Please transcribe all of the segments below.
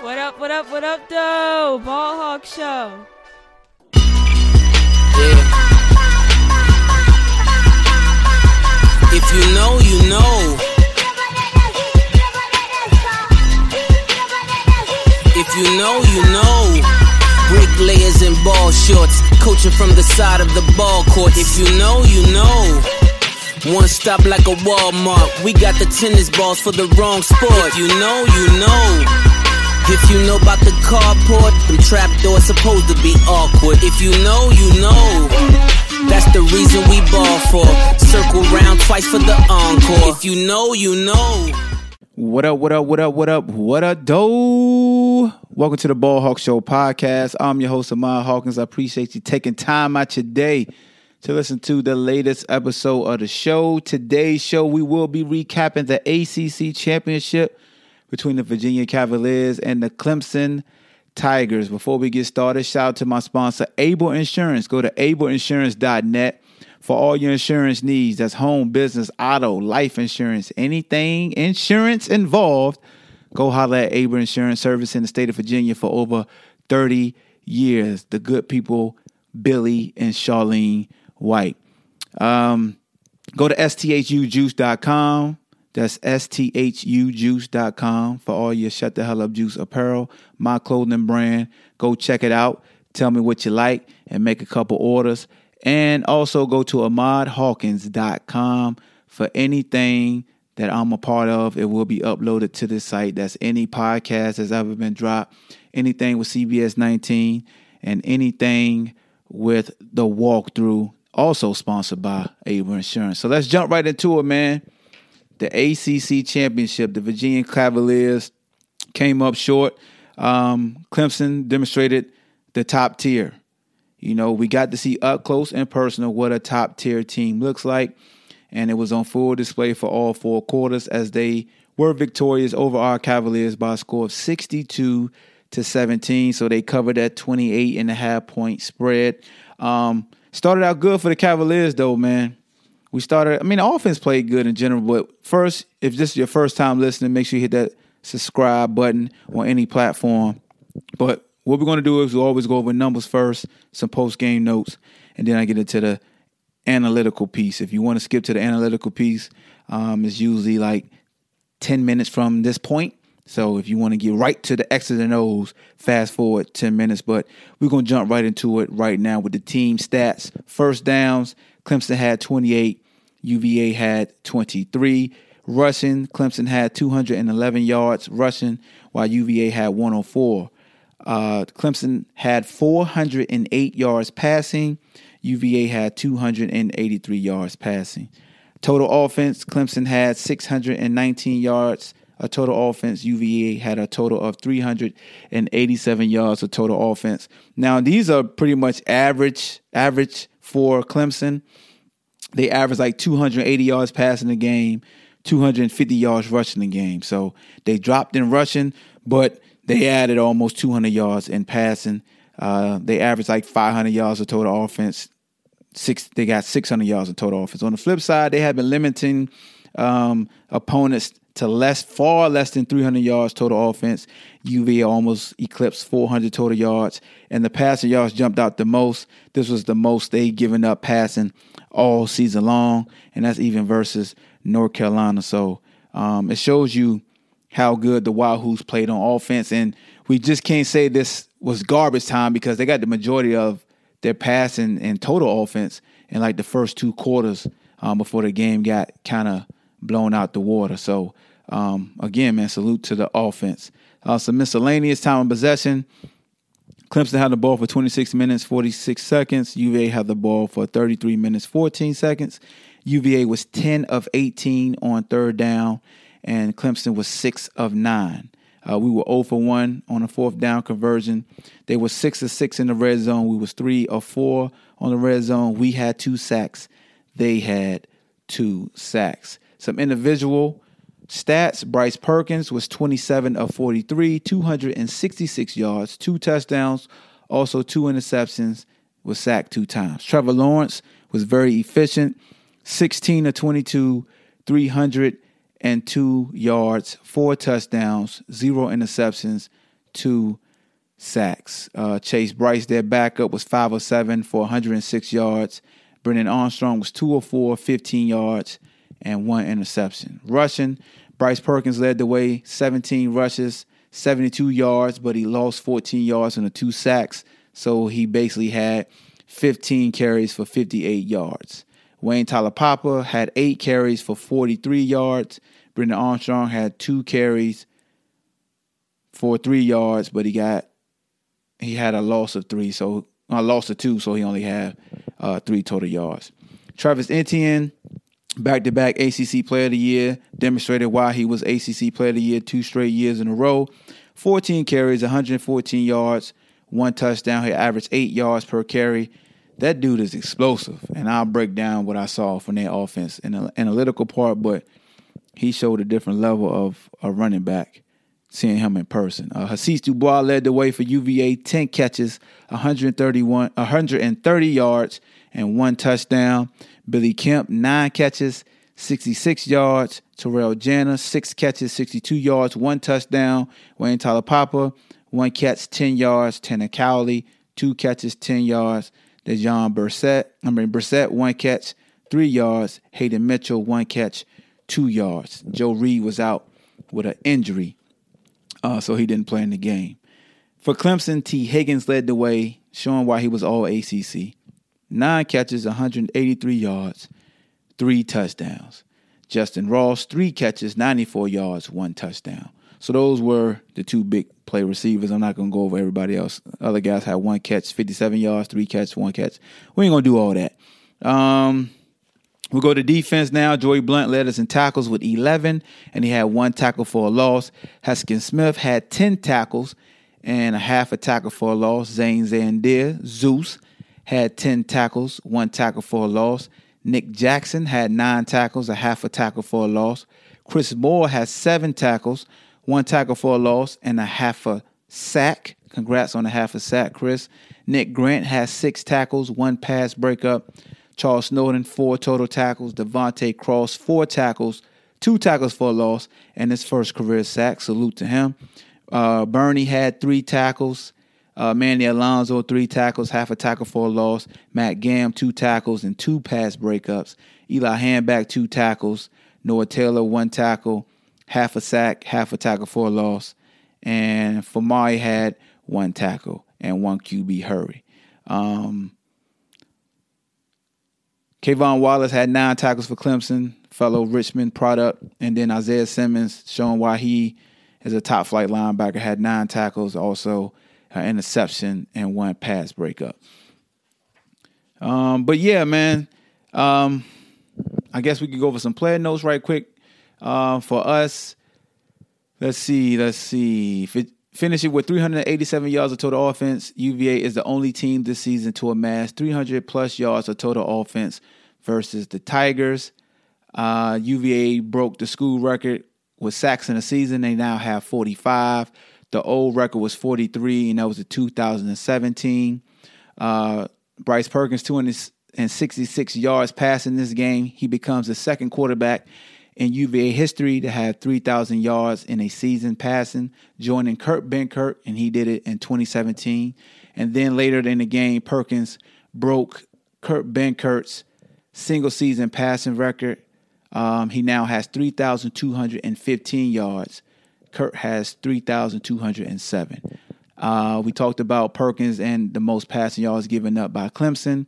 What up, what up, what up, though? Ball Hawk Show. If you know, you know. If you know, you know. Bricklayers and ball shorts, coaching from the side of the ball court. If you know, you know. One stop like a Walmart. We got the tennis balls for the wrong sport. If you know, you know. If you know about the carport, them trapdoors supposed to be awkward. If you know, you know. That's the reason we ball for. Circle round twice for the encore. If you know, you know. What up, what up, what up, what up, what up, doe? Welcome to the Ball Hawk Show podcast. I'm your host, Ahmad Hawkins. I appreciate you taking time out your day to listen to the latest episode of the show. Today's show, we will be recapping the ACC championship between the Virginia Cavaliers and the Clemson Tigers. Before we get started, shout out to my sponsor, Able Insurance. Go to ableinsurance.net for all your insurance needs. That's home, business, auto, life insurance, anything insurance involved. Go holler at Able Insurance Service in the state of Virginia for over 30 years. The good people, Billy and Charlene White. Um, go to sthujuice.com. That's sthujuice.com for all your Shut the Hell Up Juice apparel, my clothing brand. Go check it out. Tell me what you like and make a couple orders. And also go to ahmadhawkins.com for anything that I'm a part of. It will be uploaded to this site. That's any podcast that's ever been dropped, anything with CBS 19, and anything with the walkthrough, also sponsored by Able Insurance. So let's jump right into it, man the ACC championship. The Virginia Cavaliers came up short. Um, Clemson demonstrated the top tier. You know, we got to see up close and personal what a top tier team looks like. And it was on full display for all four quarters as they were victorious over our Cavaliers by a score of 62 to 17. So they covered that 28 and a half point spread. Um, started out good for the Cavaliers, though, man we started. I mean, the offense played good in general, but first, if this is your first time listening, make sure you hit that subscribe button on any platform. But what we're going to do is we'll always go over numbers first, some post game notes, and then I get into the analytical piece. If you want to skip to the analytical piece, um, it's usually like 10 minutes from this point. So if you want to get right to the X's and O's, fast forward 10 minutes. But we're going to jump right into it right now with the team stats. First downs, Clemson had 28, UVA had 23. Rushing, Clemson had 211 yards rushing, while UVA had 104. Uh, Clemson had 408 yards passing. UVA had 283 yards passing. Total offense, Clemson had 619 yards. A total offense, UVA had a total of 387 yards of total offense. Now these are pretty much average, average for Clemson. They average like 280 yards passing the game, 250 yards rushing the game. So they dropped in rushing, but they added almost 200 yards in passing. Uh, they averaged like 500 yards of total offense. Six, they got 600 yards of total offense. On the flip side, they have been limiting um, opponents to less, far less than 300 yards total offense. UVA almost eclipsed 400 total yards, and the passing yards jumped out the most. This was the most they given up passing all season long, and that's even versus North Carolina. So um, it shows you how good the Wahoos played on offense, and we just can't say this was garbage time because they got the majority of their passing and total offense in like the first two quarters um, before the game got kind of blown out the water. So um, again, man, salute to the offense. Uh, some miscellaneous time of possession. Clemson had the ball for 26 minutes, 46 seconds. UVA had the ball for 33 minutes, 14 seconds. UVA was 10 of 18 on third down, and Clemson was 6 of 9. Uh, we were 0 for 1 on a fourth down conversion. They were 6 of 6 in the red zone. We was 3 of 4 on the red zone. We had two sacks. They had two sacks. Some individual stats Bryce Perkins was 27 of 43, 266 yards, two touchdowns, also two interceptions, was sacked two times. Trevor Lawrence was very efficient, 16 of 22, 302 yards, four touchdowns, zero interceptions, two sacks. Uh, Chase Brice, their backup, was 5 of 7 for 106 yards. Brennan Armstrong was 2 of 4, 15 yards, and one interception. Rushing, Bryce Perkins led the way, 17 rushes, 72 yards, but he lost 14 yards on the two sacks. So he basically had 15 carries for 58 yards. Wayne Taulapapa had eight carries for 43 yards. Brennan Armstrong had two carries for three yards, but he got he had a loss of three, so a loss of two, so he only had uh, three total yards. Travis Etienne, back to back ACC Player of the Year, demonstrated why he was ACC Player of the Year two straight years in a row. 14 carries, 114 yards, one touchdown. He averaged eight yards per carry. That dude is explosive, and I'll break down what I saw from their offense in the analytical part, but he showed a different level of a running back seeing him in person. Uh, Hasise Dubois led the way for UVA, 10 catches, 131, 130 yards, and one touchdown. Billy Kemp, nine catches, 66 yards. Terrell Jana, six catches, 62 yards, one touchdown. Wayne Taulapapa, one catch, 10 yards. Tanner Cowley, two catches, 10 yards. Dejon Brissett, I mean Brissett, one catch, three yards. Hayden Mitchell, one catch, two yards. Joe Reed was out with an injury, uh, so he didn't play in the game. For Clemson, Tee Higgins led the way, showing why he was all ACC. Nine catches, 183 yards, three touchdowns. Justin Ross, three catches, 94 yards, one touchdown. So those were the two big play receivers. I'm not going to go over everybody else. Other guys had one catch, 57 yards, three catches, one catch. We ain't going to do all that. Um, We'll go to defense now. Joey Blount led us in tackles with 11, and he had one tackle for a loss. Heskin Smith had 10 tackles and a half a tackle for a loss. Zane Zandier, Zeus, had 10 tackles, one tackle for a loss. Nick Jackson had nine tackles, a half a tackle for a loss. Chris Moore has seven tackles, one tackle for a loss, and a half a sack. Congrats on a half a sack, Chris. Nick Grant has six tackles, one pass breakup. Charles Snowden, four total tackles. De'Vante Cross, four tackles, two tackles for a loss, and his first career sack. Salute to him. Uh, Bernie had three tackles. Uh, Mandy Alonso, three tackles, half a tackle for a loss. Matt Gam, two tackles and two pass breakups. Eli Hanback, two tackles. Noah Taylor, one tackle, half a sack, half a tackle for a loss. And Famari had one tackle and one QB hurry. Um, K'Von Wallace had nine tackles for Clemson, fellow Richmond product. And then Isaiah Simmons, showing why he is a top flight linebacker, had nine tackles, also an interception, and one pass breakup. Um, but yeah, man, um, I guess we could go over some player notes right quick. Uh, for us, let's see, let's see. Finishing with 387 yards of total offense, UVA is the only team this season to amass 300 plus yards of total offense versus the Tigers. Uh, UVA broke the school record with sacks in a season. They now have 45. The old record was 43, and that was the 2017. Uh, Bryce Perkins, 266 yards passing this game. He becomes the second quarterback in UVA history to have 3,000 yards in a season passing, joining Kurt Benkert, and he did it in 2017. And then later in the game, Perkins broke Kurt Benkert's single season passing record. Um, he now has 3,215 yards. Kurt has 3,207. Uh, we talked about Perkins and the most passing yards given up by Clemson.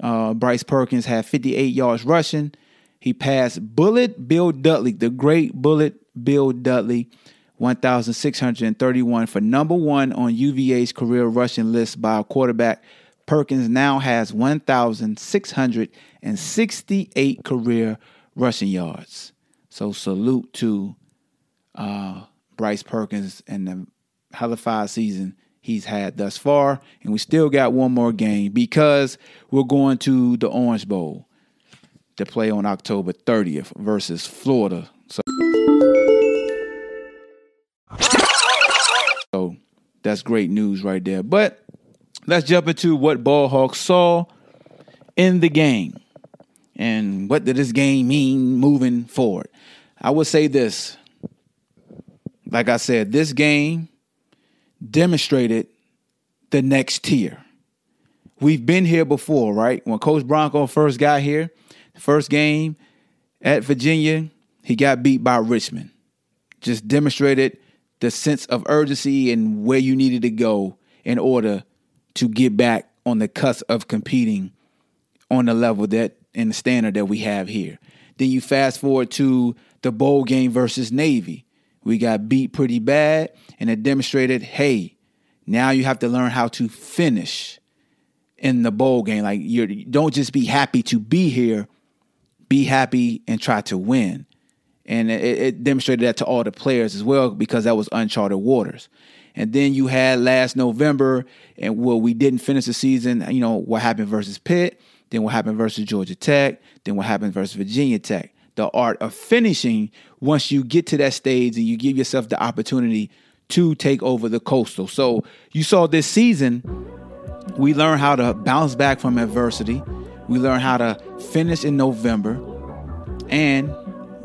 Uh, Bryce Perkins had 58 yards rushing he passed Bullet Bill Dudley, the great Bullet Bill Dudley, 1,631 for number one on UVA's career rushing list by a quarterback. Perkins now has 1,668 career rushing yards. So salute to uh, Bryce Perkins and the Halifax season he's had thus far. And we still got one more game because we're going to the Orange Bowl to play on October 30th versus Florida. So, so that's great news right there. But let's jump into what Ball Hawks saw in the game and what did this game mean moving forward. I would say this. Like I said, this game demonstrated the next tier. We've been here before, right? When Coach Bronco first got here, first game at Virginia, he got beat by Richmond. Just demonstrated the sense of urgency and where you needed to go in order to get back on the cusp of competing on the level that and the standard that we have here. Then you fast forward to the bowl game versus Navy. We got beat pretty bad, and it demonstrated hey, now you have to learn how to finish in the bowl game. Like you don't just be happy to be here, be happy and try to win. And it, it, demonstrated that to all the players as well because that was uncharted waters. And then you had last November, and well, we didn't finish the season. You know what happened versus Pitt, then what happened versus Georgia Tech, then what happened versus Virginia Tech. The art of finishing once you get to that stage and you give yourself the opportunity to take over the coastal. So you saw this season, we learned how to bounce back from adversity. We learned how to finish in November. And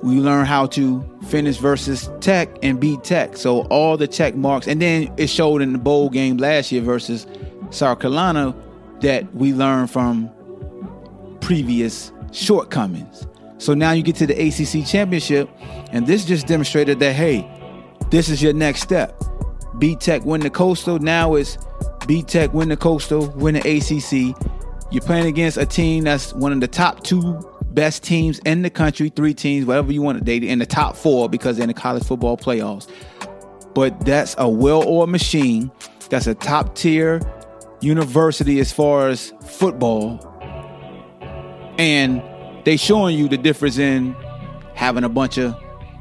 we learned how to finish versus Tech and beat Tech. So all the check marks. And then it showed in the bowl game last year versus South Carolina that we learned from previous shortcomings. So now you get to the ACC championship, and this just demonstrated that hey, this is your next step. B Tech win the Coastal. Now it's B Tech win the Coastal, win the ACC. You're playing against a team that's one of the top two best teams in the country, three teams, whatever you want to date, in the top four because they're in the college football playoffs. But that's a well-oiled machine. That's a top tier university as far as football. And they showing you the difference in having a bunch of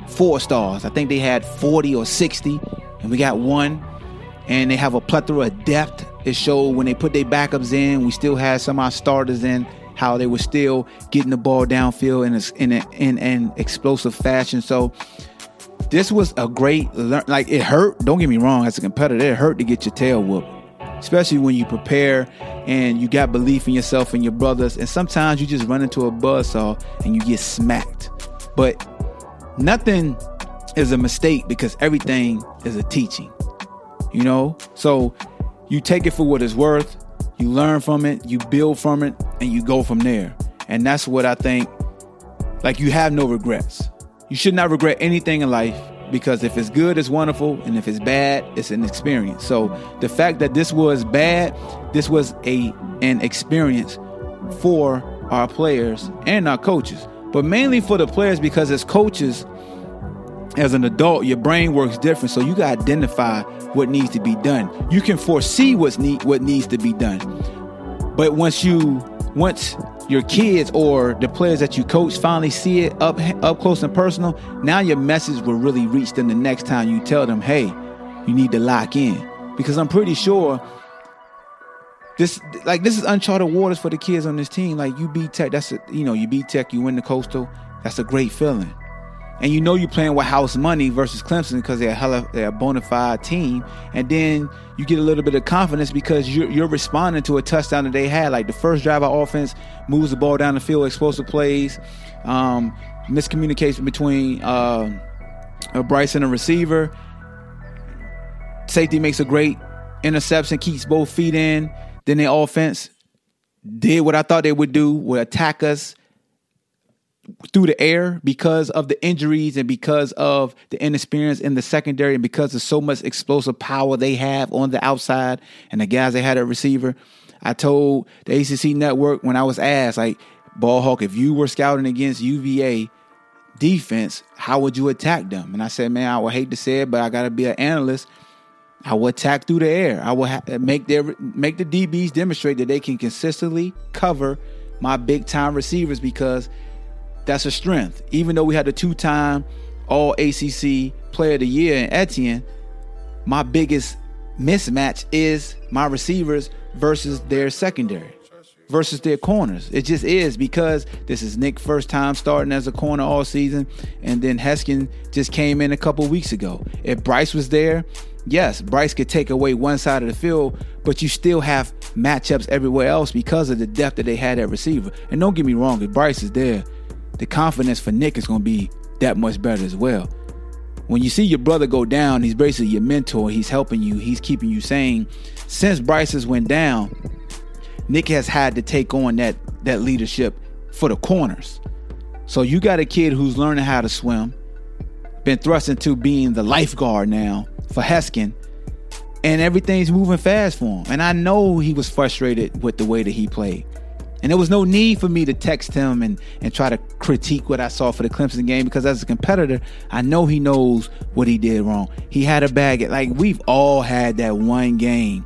four stars. I think they had 40 or 60, and we got one. And they have a plethora of depth. It showed when they put their backups in, we still had some of our starters in, how they were still getting the ball downfield in, in an explosive fashion. So this was a great, learn. like it hurt. Don't get me wrong, as a competitor, it hurt to get your tail whooped especially when you prepare and you got belief in yourself and your brothers. And sometimes you just run into a buzzsaw and you get smacked. But nothing is a mistake because everything is a teaching, you know? So you take it for what it's worth, you learn from it, you build from it, and you go from there. And that's what I think, like, you have no regrets. You should not regret anything in life because if it's good, it's wonderful, and if it's bad, it's an experience. So the fact that this was bad, this was a an experience for our players and our coaches, but mainly for the players because as coaches, as an adult, your brain works different, so you got to identify what needs to be done. You can foresee what's need what needs to be done, but once you once your kids or the players that you coach finally see it up up close and personal, now your message will really reach them the next time you tell them, "Hey, you need to lock in." Because I'm pretty sure this like this is uncharted waters for the kids on this team. Like you beat Tech, that's a, you know you beat Tech, you win the Coastal, that's a great feeling and you know you're playing with house money versus Clemson because they're a they're a bona fide team, and then you get a little bit of confidence because you're, you're responding to a touchdown that they had. Like the first drive of offense moves the ball down the field, explosive plays, um, miscommunication between uh, Bryce and a receiver. Safety makes a great interception, keeps both feet in. Then the offense did what I thought they would do, would attack us through the air because of the injuries and because of the inexperience in the secondary and because of so much explosive power they have on the outside and the guys they had at receiver. I told the ACC network when I was asked, like, Ball Hawk, if you were scouting against UVA defense, how would you attack them? And I said, man, I would hate to say it, but I got to be an analyst. I will attack through the air. I will ha- make their make the DBs demonstrate that they can consistently cover my big time receivers because that's a strength. Even though we had a two time all ACC player of the year in Etienne, my biggest mismatch is my receivers versus their secondary versus their corners. It just is because this is Nick first time starting as a corner all season, and then Heskin just came in a couple weeks ago. If Bryce was there, yes, Bryce could take away one side of the field, but you still have matchups everywhere else because of the depth that they had at receiver. And don't get me wrong, if Bryce is there, the confidence for Nick is going to be that much better as well. When you see your brother go down, he's basically your mentor. He's helping you. He's keeping you sane. Since Bryce's went down, Nick has had to take on that that leadership for the corners. So you got a kid who's learning how to swim, been thrust into being the lifeguard now for Heskin, and everything's moving fast for him. And I know he was frustrated with the way that he played. And there was no need for me to text him and, and try to critique what I saw for the Clemson game because as a competitor, I know he knows what he did wrong. He had a bag. Like we've all had that one game.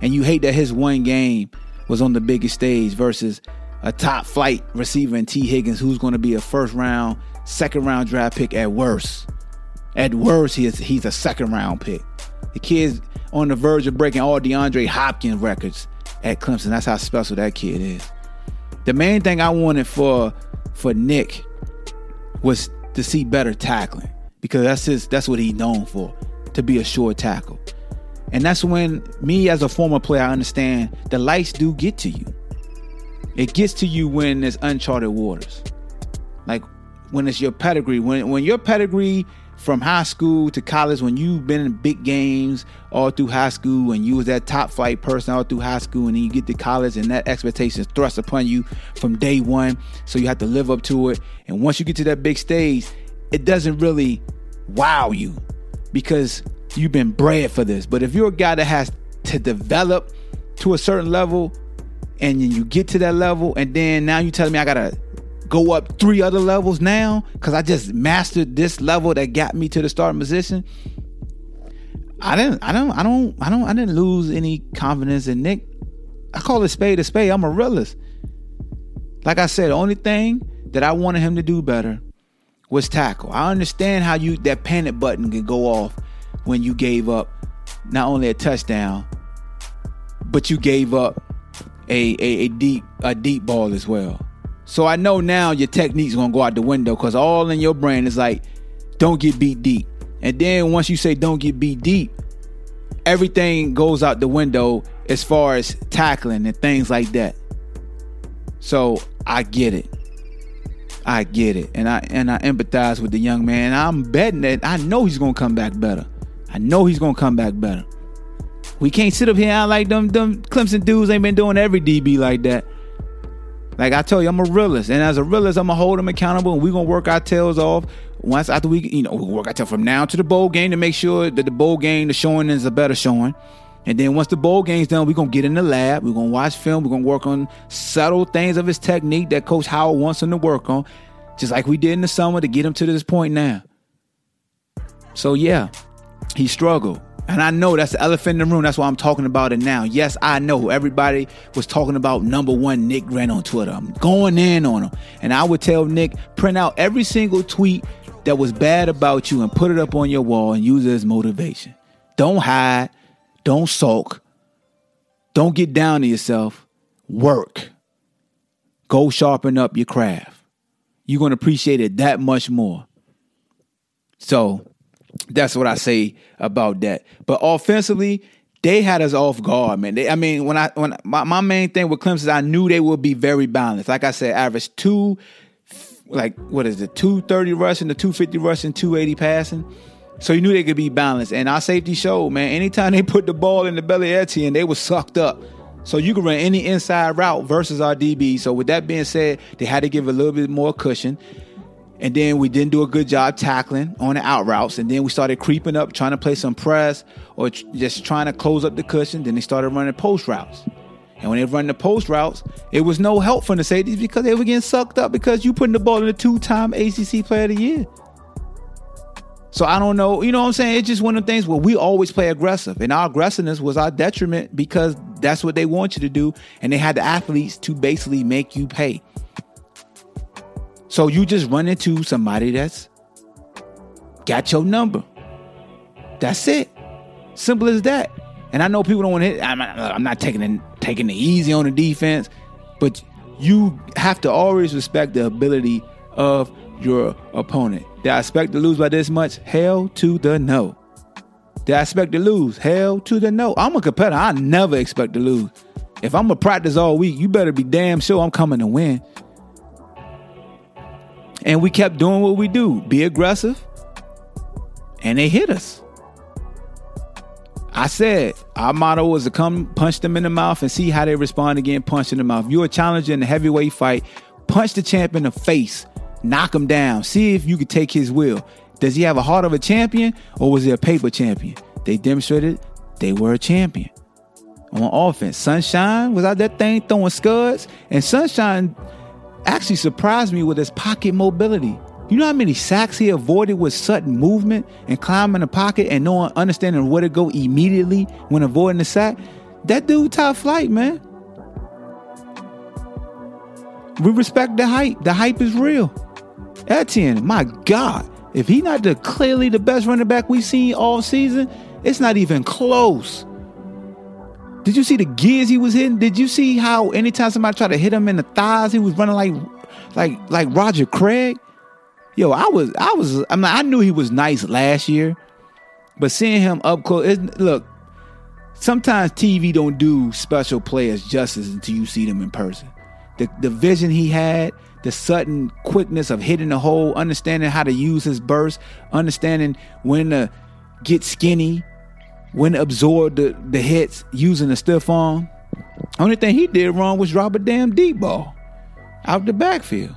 And you hate that his one game was on the biggest stage versus a top flight receiver in Tee Higgins who's going to be a first round, second round draft pick at worst. At worst, he is, he's a second round pick. The kid's on the verge of breaking all DeAndre Hopkins records at Clemson. That's how special that kid is. The main thing I wanted for for Nick was to see better tackling because that's his that's what he's known for to be a short tackle. And that's when me as a former player I understand the lights do get to you. It gets to you when there's uncharted waters. Like when it's your pedigree, when when your pedigree from high school to college when you've been in big games all through high school and you was that top flight person all through high school and then you get to college and that expectation is thrust upon you from day one so you have to live up to it. And once you get to that big stage it doesn't really wow you because you've been bred for this. But if you're a guy that has to develop to a certain level and you get to that level and then now you telling me i gotta go up three other levels now because I just mastered this level that got me to the starting position. I didn't, I don't, I don't, I don't, I didn't lose any confidence in Nick. I call it spade a spade. I'm a realist. Like I said, the only thing that I wanted him to do better was tackle. I understand how you that panic button can go off when you gave up not only a touchdown, but you gave up a, a, a deep a deep ball as well. So I know now your technique's gonna go out the window because all in your brain is like, don't get beat deep. And then once you say don't get beat deep, everything goes out the window as far as tackling and things like that. So I get it. I get it. And I and I empathize with the young man. I'm betting that I know he's gonna come back better. I know he's gonna come back better. We can't sit up here and like them them Clemson dudes ain't been doing every DB like that. Like I tell you, I'm a realist, and as a realist, I'm gonna hold them accountable, and we're gonna work our tails off. Once after we, you know, we work our tail from now to the bowl game to make sure that the bowl game, the showing is a better showing. And then once the bowl game's done, we're gonna get in the lab. We're gonna watch film. We're gonna work on subtle things of his technique that Coach Howard wants him to work on, just like we did in the summer to get him to this point now. So yeah, he struggled. And I know that's the elephant in the room. That's why I'm talking about it now. Yes, I know everybody was talking about number one Nick Grant on Twitter. I'm going in on him. And I would tell Nick, print out every single tweet that was bad about you and put it up on your wall and use it as motivation. Don't hide. Don't sulk. Don't get down to yourself. Work. Go sharpen up your craft. You're going to appreciate it that much more. So, that's what I say about that. But offensively, they had us off guard, man. They, I mean, when I when my, my main thing with Clemson, is I knew they would be very balanced. Like I said, average two, like what is it, two thirty rushing, the two fifty rushing, two eighty passing. So you knew they could be balanced. And our safety showed, man. Anytime they put the ball in the belly of Etienne, they were sucked up. So you can run any inside route versus our DB. So with that being said, they had to give a little bit more cushion. And then we didn't do a good job tackling on the out routes. And then we started creeping up, trying to play some press or tr- just trying to close up the cushion. Then they started running post routes. And when they run the post routes, it was no help from the safeties because they were getting sucked up because you putting the ball in the two-time ACC Player of the Year. So I don't know, you know what I'm saying? It's just one of the things where we always play aggressive, and our aggressiveness was our detriment because that's what they want you to do, and they had the athletes to basically make you pay. So you just run into somebody that's got your number. That's it. Simple as that. And I know people don't want to. I'm not, I'm not taking it, taking it easy on the defense, but you have to always respect the ability of your opponent. Did I expect to lose by this much? Hell to the no. Did I expect to lose? Hell to the no. I'm a competitor. I never expect to lose. If I'm gonna practice all week, you better be damn sure I'm coming to win. And we kept doing what we do be aggressive. And they hit us. I said our motto was to come punch them in the mouth and see how they respond again, punch in the mouth. You're a challenger in a heavyweight fight, punch the champ in the face, knock him down, see if you can take his will. Does he have a heart of a champion or was he a paper champion? They demonstrated they were a champion. On offense, Sunshine was out that thing throwing scuds, and Sunshine actually surprised me with his pocket mobility. You know how many sacks he avoided with sudden movement and climbing the pocket and knowing, understanding where to go immediately when avoiding the sack? That dude top flight, man. We respect the hype. The hype is real. Etienne, my God, if he not the clearly the best running back we've seen all season, it's not even close. Did you see the gears he was hitting? Did you see how anytime somebody tried to hit him in the thighs, he was running like like like Roger Craig? Yo, I was I was I mean I knew he was nice last year, but seeing him up close, look, sometimes TV don't do special players justice until you see them in person. The the vision he had, the sudden quickness of hitting the hole, understanding how to use his burst, understanding when to get skinny, when to absorb the, the hits using the stiff arm. Only thing he did wrong was drop a damn deep ball out the backfield.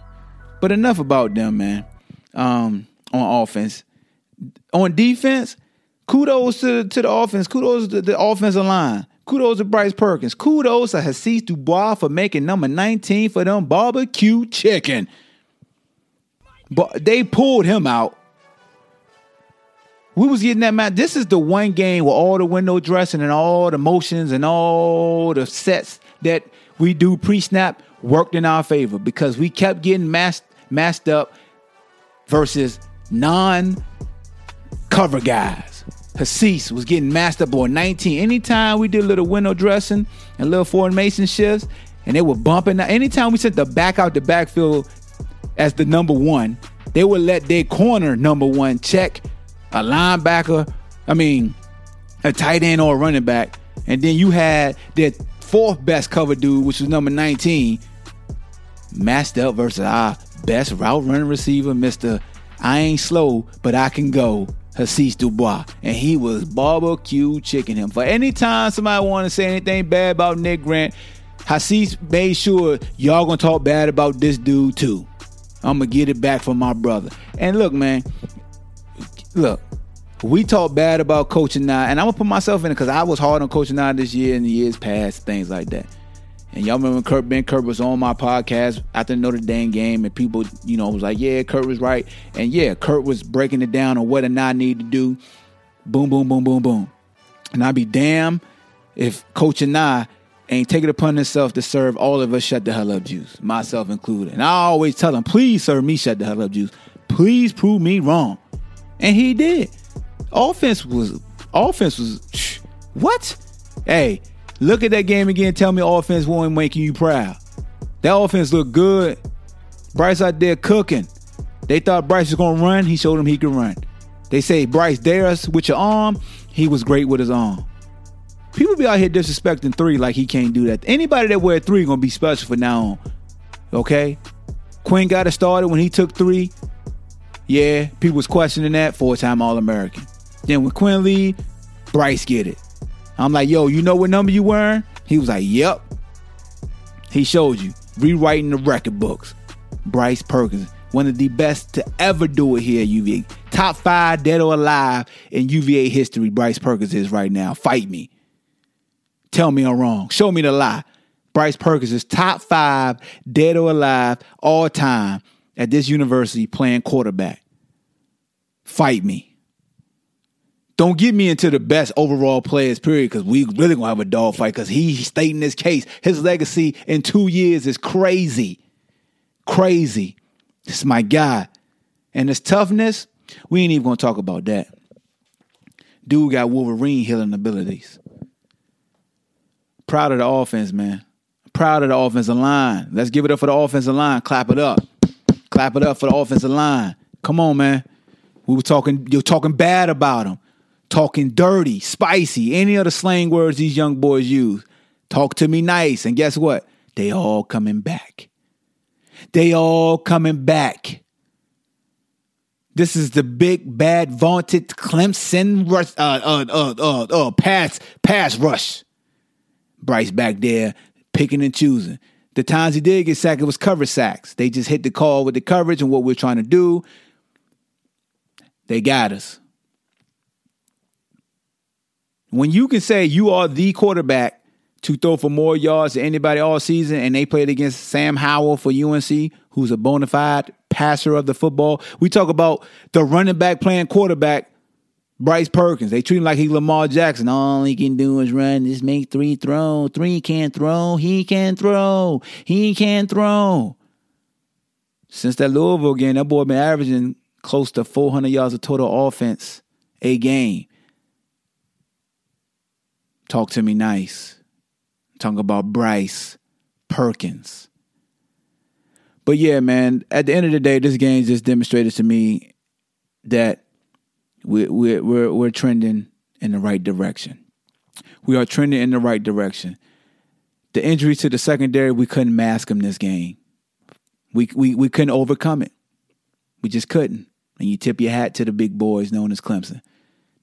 But enough about them, man. Um, on offense. On defense, kudos to, to the offense. Kudos to the offensive line. Kudos to Bryce Perkins. Kudos to Hasise Dubois for making number 19 for them barbecue chicken. But they pulled him out. We was getting that match. This is the one game with all the window dressing and all the motions and all the sets that we do pre-snap worked in our favor because we kept getting masked, masked up versus non-cover guys. Hasise was getting masked up on 19. Anytime we did a little window dressing and little formation shifts, and they were bumping. Anytime we sent the back out the backfield as the number one, they would let their corner number one check a linebacker, I mean, a tight end or a running back. And then you had their fourth best cover dude, which was number 19, matched up versus our best route running receiver, Mr. I ain't slow, but I can go. Hasise Dubois, and he was barbecue chicken him. For any time somebody want to say anything bad about Nick Grant, Hasise made sure y'all gonna talk bad about this dude too. I'm gonna get it back for my brother. And look, man, look, we talk bad about Coach Anae, and I'm gonna put myself in it because I was hard on Coach Anae this year and the years past, things like that. And y'all remember Kurt Benkert was on my podcast after the Notre Dame game, and people, you know, was like, "Yeah, Kurt was right," and yeah, Kurt was breaking it down on what Anae need to do. Boom, boom, boom, boom, boom. And I'd be damn if Coach Anae ain't taking it upon himself to serve all of us shut the hell up juice, myself included. And I always tell him, please serve me shut the hell up juice. Please prove me wrong. And he did. Offense was offense was what? Hey, look at that game again. Tell me offense won't making you proud. That offense looked good. Bryce out there cooking. They thought Bryce was gonna run. He showed them he could run. They say Bryce dare us with your arm. He was great with his arm. People be out here disrespecting three like he can't do that. Anybody that wear three gonna be special for now on. Okay? Quin got it started when he took three. Yeah, people was questioning that. Four-time All-American. Then when Quin leave, Bryce get it. I'm like, yo, you know what number you wearing? He was like, yep. He showed you. Rewriting the record books. Bryce Perkins, one of the best to ever do it here at UVA. Top five dead or alive in UVA history, Bryce Perkins is right now. Fight me. Tell me I'm wrong. Show me the lie. Bryce Perkins is top five dead or alive all time at this university playing quarterback. Fight me. Don't get me into the best overall players, period, because we really gonna have a dog fight because he's stating his case. His legacy in two years is crazy. Crazy. This is my guy. And his toughness, We ain't even gonna talk about that. Dude got Wolverine healing abilities. Proud of the offense, man. Proud of the offensive line. Let's give it up for the offensive line. Clap it up. Clap it up for the offensive line. Come on, man. We were talking, you're talking bad about them. Talking dirty, spicy, any other slang words these young boys use. Talk to me nice. And guess what? They all coming back. They all coming back. This is the big bad vaunted Clemson rush, uh, uh, uh, uh, uh, pass pass rush. Bryce back there picking and choosing. The times he did get sacked, it was cover sacks. They just hit the call with the coverage and what we're trying to do. They got us. When you can say you are the quarterback to throw for more yards than anybody all season, and they played against Sam Howell for UNC, who's a bona fide passer of the football. We talk about the running back playing quarterback, Bryce Perkins. They treat him like he's Lamar Jackson. All he can do is run, just make three throw. Three can't throw. He can throw. He can throw. Since that Louisville game, that boy been averaging close to 400 yards of total offense a game. Talk to me nice. Talking about Bryce Perkins. But yeah, man, at the end of the day, this game just demonstrated to me that we're, we're, we're, trending in the right direction. We are trending in the right direction. The injuries to the secondary, we couldn't mask them this game. We, we, we couldn't overcome it. We just couldn't. And you tip your hat to the big boys known as Clemson.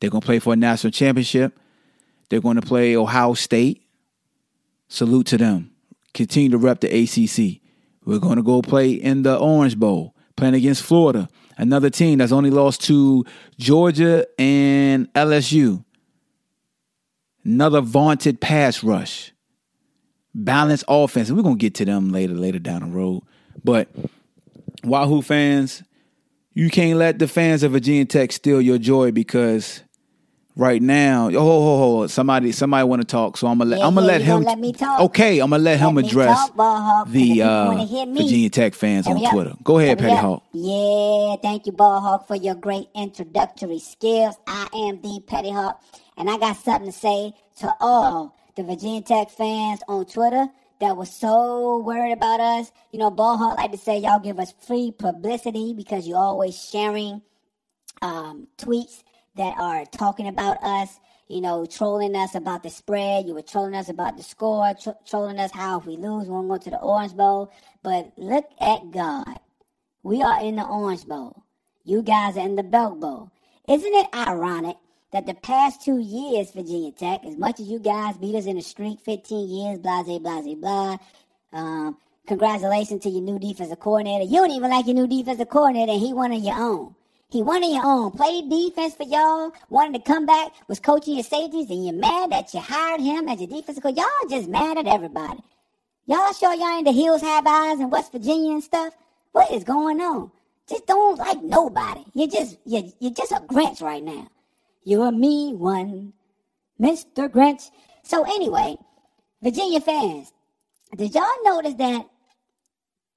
They're going to play for a national championship. They're going to play Ohio State. Salute to them. Continue to rep the ACC. We're going to go play in the Orange Bowl, playing against Florida, another team that's only lost to Georgia and LSU. Another vaunted pass rush, balanced offense. And we're going to get to them later, later down the road. But Wahoo fans, you can't let the fans of Virginia Tech steal your joy because right now. Oh, oh, oh, somebody, somebody want to talk, so I'm gonna let Yeah, I'm gonna yeah, let him. let me talk? Okay, I'm gonna let, him Let me address talk, Ball Hawk, and if the uh, wanna hear me, Virginia Tech fans on up. Twitter. Go ahead, Hurry Petty up. Hawk. Yeah, thank you, Ball Hawk, for your great introductory skills. I am the Petty Hawk, and I got something to say to all the Virginia Tech fans on Twitter that was so worried about us. You know, Ball Hawk like to say y'all give us free publicity because you're always sharing um, tweets that are talking about us, you know, trolling us about the spread. You were trolling us about the score, tro- trolling us how if we lose, we won't go to the Orange Bowl. But look at God. We are in the Orange Bowl. You guys are in the Belk Bowl. Isn't it ironic that the past two years, Virginia Tech, as much as you guys beat us in a streak, 15 years, blah, blah, blah, blah, um, congratulations to your new defensive coordinator. You don't even like your new defensive coordinator, and he of your own. He one of your own. Played defense for y'all, wanted to come back, was coaching your safeties, and you're mad that you hired him as your defensive coach. Y'all just mad at everybody. Y'all sure y'all ain't the hills have eyes in West Virginia and stuff? What is going on? Just don't like nobody. You're just you're, you're just a Grinch right now. You're a mean one, Mr. Grinch. So anyway, Virginia fans, did y'all notice that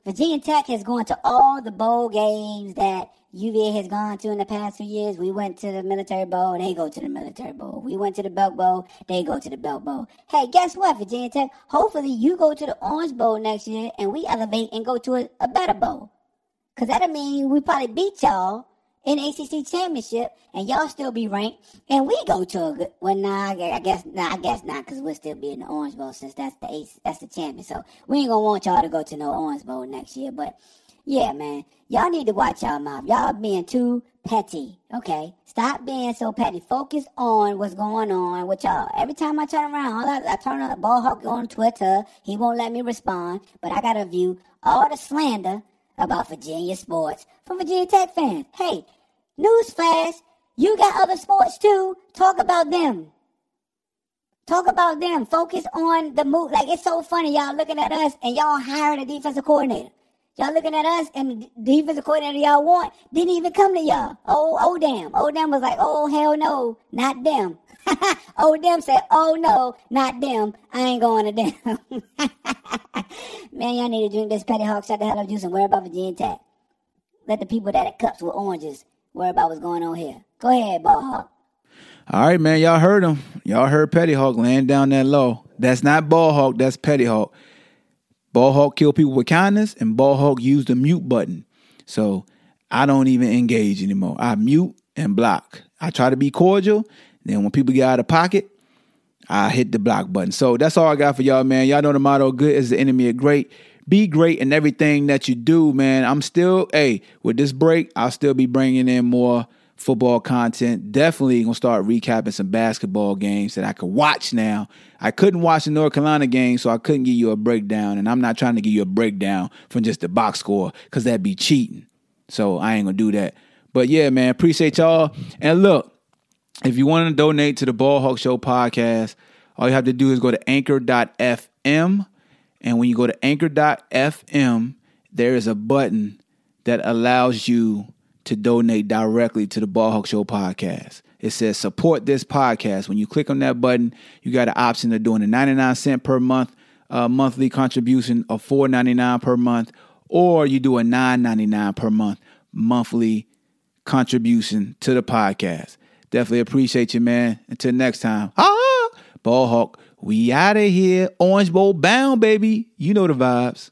Virginia Tech has gone to all the bowl games that UVA has gone to in the past few years. We went to the Military Bowl, they go to the Military Bowl. We went to the Belk Bowl, they go to the Belk Bowl. Hey, guess what, Virginia Tech? Hopefully you go to the Orange Bowl next year and we elevate and go to a, a better bowl. Cause that'll mean we probably beat y'all in ACC championship, and y'all still be ranked, and we go to a good. Well, nah, I guess, nah, I guess not, cause we'll still be in the Orange Bowl since that's the AC, that's the champion. So we ain't gonna want y'all to go to no Orange Bowl next year. But yeah, man, y'all need to watch y'all mouth. Y'all being too petty. Okay, stop being so petty. Focus on what's going on with y'all. Every time I turn around, all I, I turn on the ball hawk on Twitter. He won't let me respond, but I gotta view all the slander about Virginia sports from Virginia Tech fans. Hey, newsflash, you got other sports too. Talk about them. Talk about them. Focus on the move. Like it's so funny, y'all looking at us and y'all hiring a defensive coordinator. Y'all looking at us and the defensive coordinator y'all want didn't even come to y'all. Oh, oh damn. Oh damn was like, oh hell no, not them. oh damn said, oh no, not them. I ain't going to them. Man, y'all need to drink this Petty Hawk shut the hell up juice and worry about Virginia Tech. Let the people that have cups with oranges worry about what's going on here. Go ahead, Ball Hawk. All right, man. Y'all heard him. Y'all heard Petty Hawk laying down that low. That's not Ball Hawk. That's Petty Hawk. Ball Hawk kill people with kindness, and Ball Hawk used the mute button. So I don't even engage anymore. I mute and block. I try to be cordial. Then when people get out of pocket, I hit the block button. So that's all I got for y'all, man. Y'all know the motto: "Good is the enemy of great." Be great in everything that you do, man. I'm still, hey, with this break, I'll still be bringing in more football content. Definitely gonna start recapping some basketball games that I could watch now. I couldn't watch the North Carolina game, so I couldn't give you a breakdown. And I'm not trying to give you a breakdown from just the box score because that'd be cheating. So I ain't gonna do that. But yeah, man, appreciate y'all. And look, if you want to donate to the Ball Hawk Show podcast, all you have to do is go to anchor.fm. And when you go to anchor.fm, there is a button that allows you to donate directly to the Ball Hawk Show podcast. It says support this podcast. When you click on that button, you got an option of doing a 99 cent per month uh, monthly contribution of 4.99 per month, or you do a 9.99 per month monthly contribution to the podcast. Definitely appreciate you, man. Until next time. Ah, Ball Hawk, we out of here. Orange Bowl bound, baby. You know the vibes.